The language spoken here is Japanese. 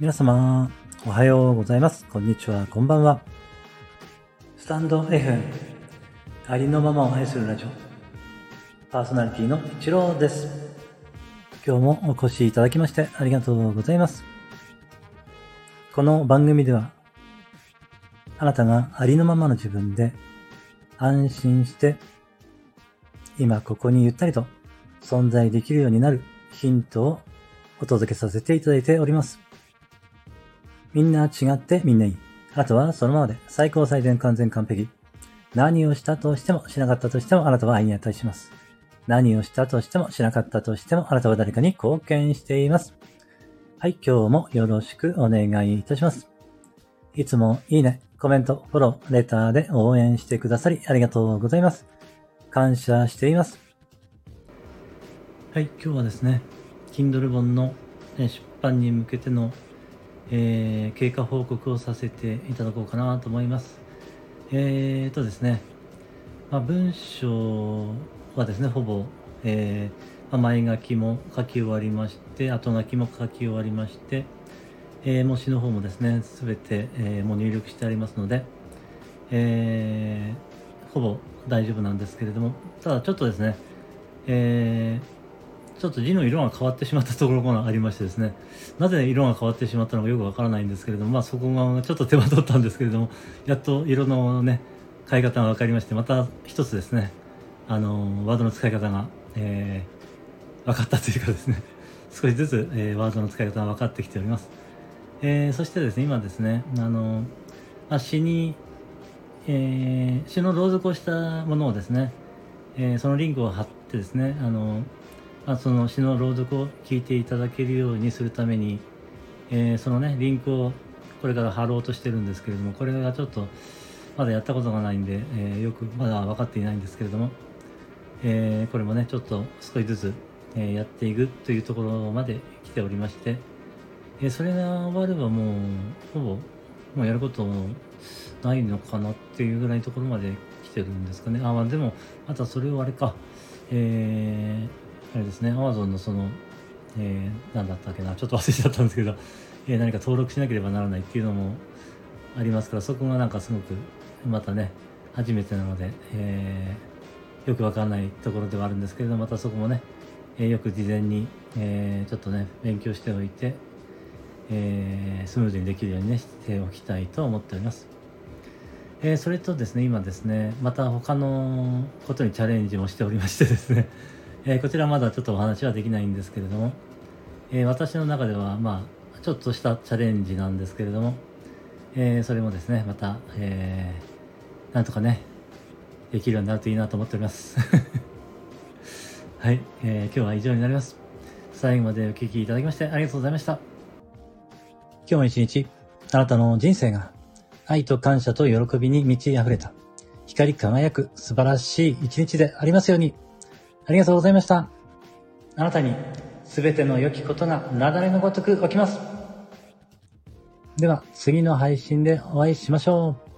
皆様、おはようございます。こんにちは、こんばんは。スタンド F、ありのままを愛するラジオ、パーソナリティの一郎です。今日もお越しいただきましてありがとうございます。この番組では、あなたがありのままの自分で安心して、今ここにゆったりと存在できるようになるヒントをお届けさせていただいております。みんな違ってみんないい。あとはそのままで最高最善完全完璧。何をしたとしてもしなかったとしてもあなたは愛に値します。何をしたとしてもしなかったとしてもあなたは誰かに貢献しています。はい、今日もよろしくお願いいたします。いつもいいね、コメント、フォロー、レターで応援してくださりありがとうございます。感謝しています。はい、今日はですね、Kindle 本の出版に向けての、えー、経過報告をさせていただこうかなと思います。えーとですね、まあ、文章はですね、ほぼ、えー、ま前書きも書き終わりまして、後書きも書き終わりまして、えー、模試の方もですね、すべて、えー、もう入力してありますので、えー、ほぼ大丈夫なんですけれども、ただちょっとですね、えー、ちょっと字の色が変わってしまったところがありましてですね、なぜ色が変わってしまったのかよくわからないんですけれども、まあそこがちょっと手間取ったんですけれども、やっと色のね、変え方が分かりまして、また一つですね、あの、ワードの使い方が、えー、分かったというかですね、少しずつ、えー、ワードの使い方が分かってきております。えー、そしてですね、今ですね、あの、まあ、詩に、えー、詩の朗読をしたものをですね、えー、そのリンクを貼ってですね、あの、あ、その詩の朗読を聞いていただけるようにするために、えー、そのね、リンクをこれから貼ろうとしてるんですけれども、これがちょっと、まだやったことがないんで、えー、よくまだ分かっていないんですけれども、えー、これもね、ちょっと少しずつ、え、やっていくというところまで来ておりまして、え、それが終わればもう、ほぼ、もうやることないのかなっていうぐらいのところまで来てるんですかね。あ、まあでも、またそれをあれか、えー、あれですね、Amazon のその、えー、何だったっけな、ちょっと忘れちゃったんですけど、えー、何か登録しなければならないっていうのもありますから、そこがなんかすごく、またね、初めてなので、えー、よくわからないところではあるんですけれどまたそこもね、えー、よく事前に、えー、ちょっとね、勉強しておいて、えー、スムーズにできるようにね、しておきたいと思っております。えー、それとですね、今ですね、また他のことにチャレンジもしておりましてですね、えー、こちらまだちょっとお話はできないんですけれども、えー、私の中では、まあ、ちょっとしたチャレンジなんですけれども、えー、それもですね、また、えー、なんとかね、できるようになるといいなと思っております。はい、えー、今日は以上になります。最後までお聴きいただきましてありがとうございました。今日も一日、あなたの人生が愛と感謝と喜びに満ち溢れた、光り輝く素晴らしい一日でありますように。ありがとうございました。あなたに全ての良きことが雪崩のごとく起きます。では、次の配信でお会いしましょう。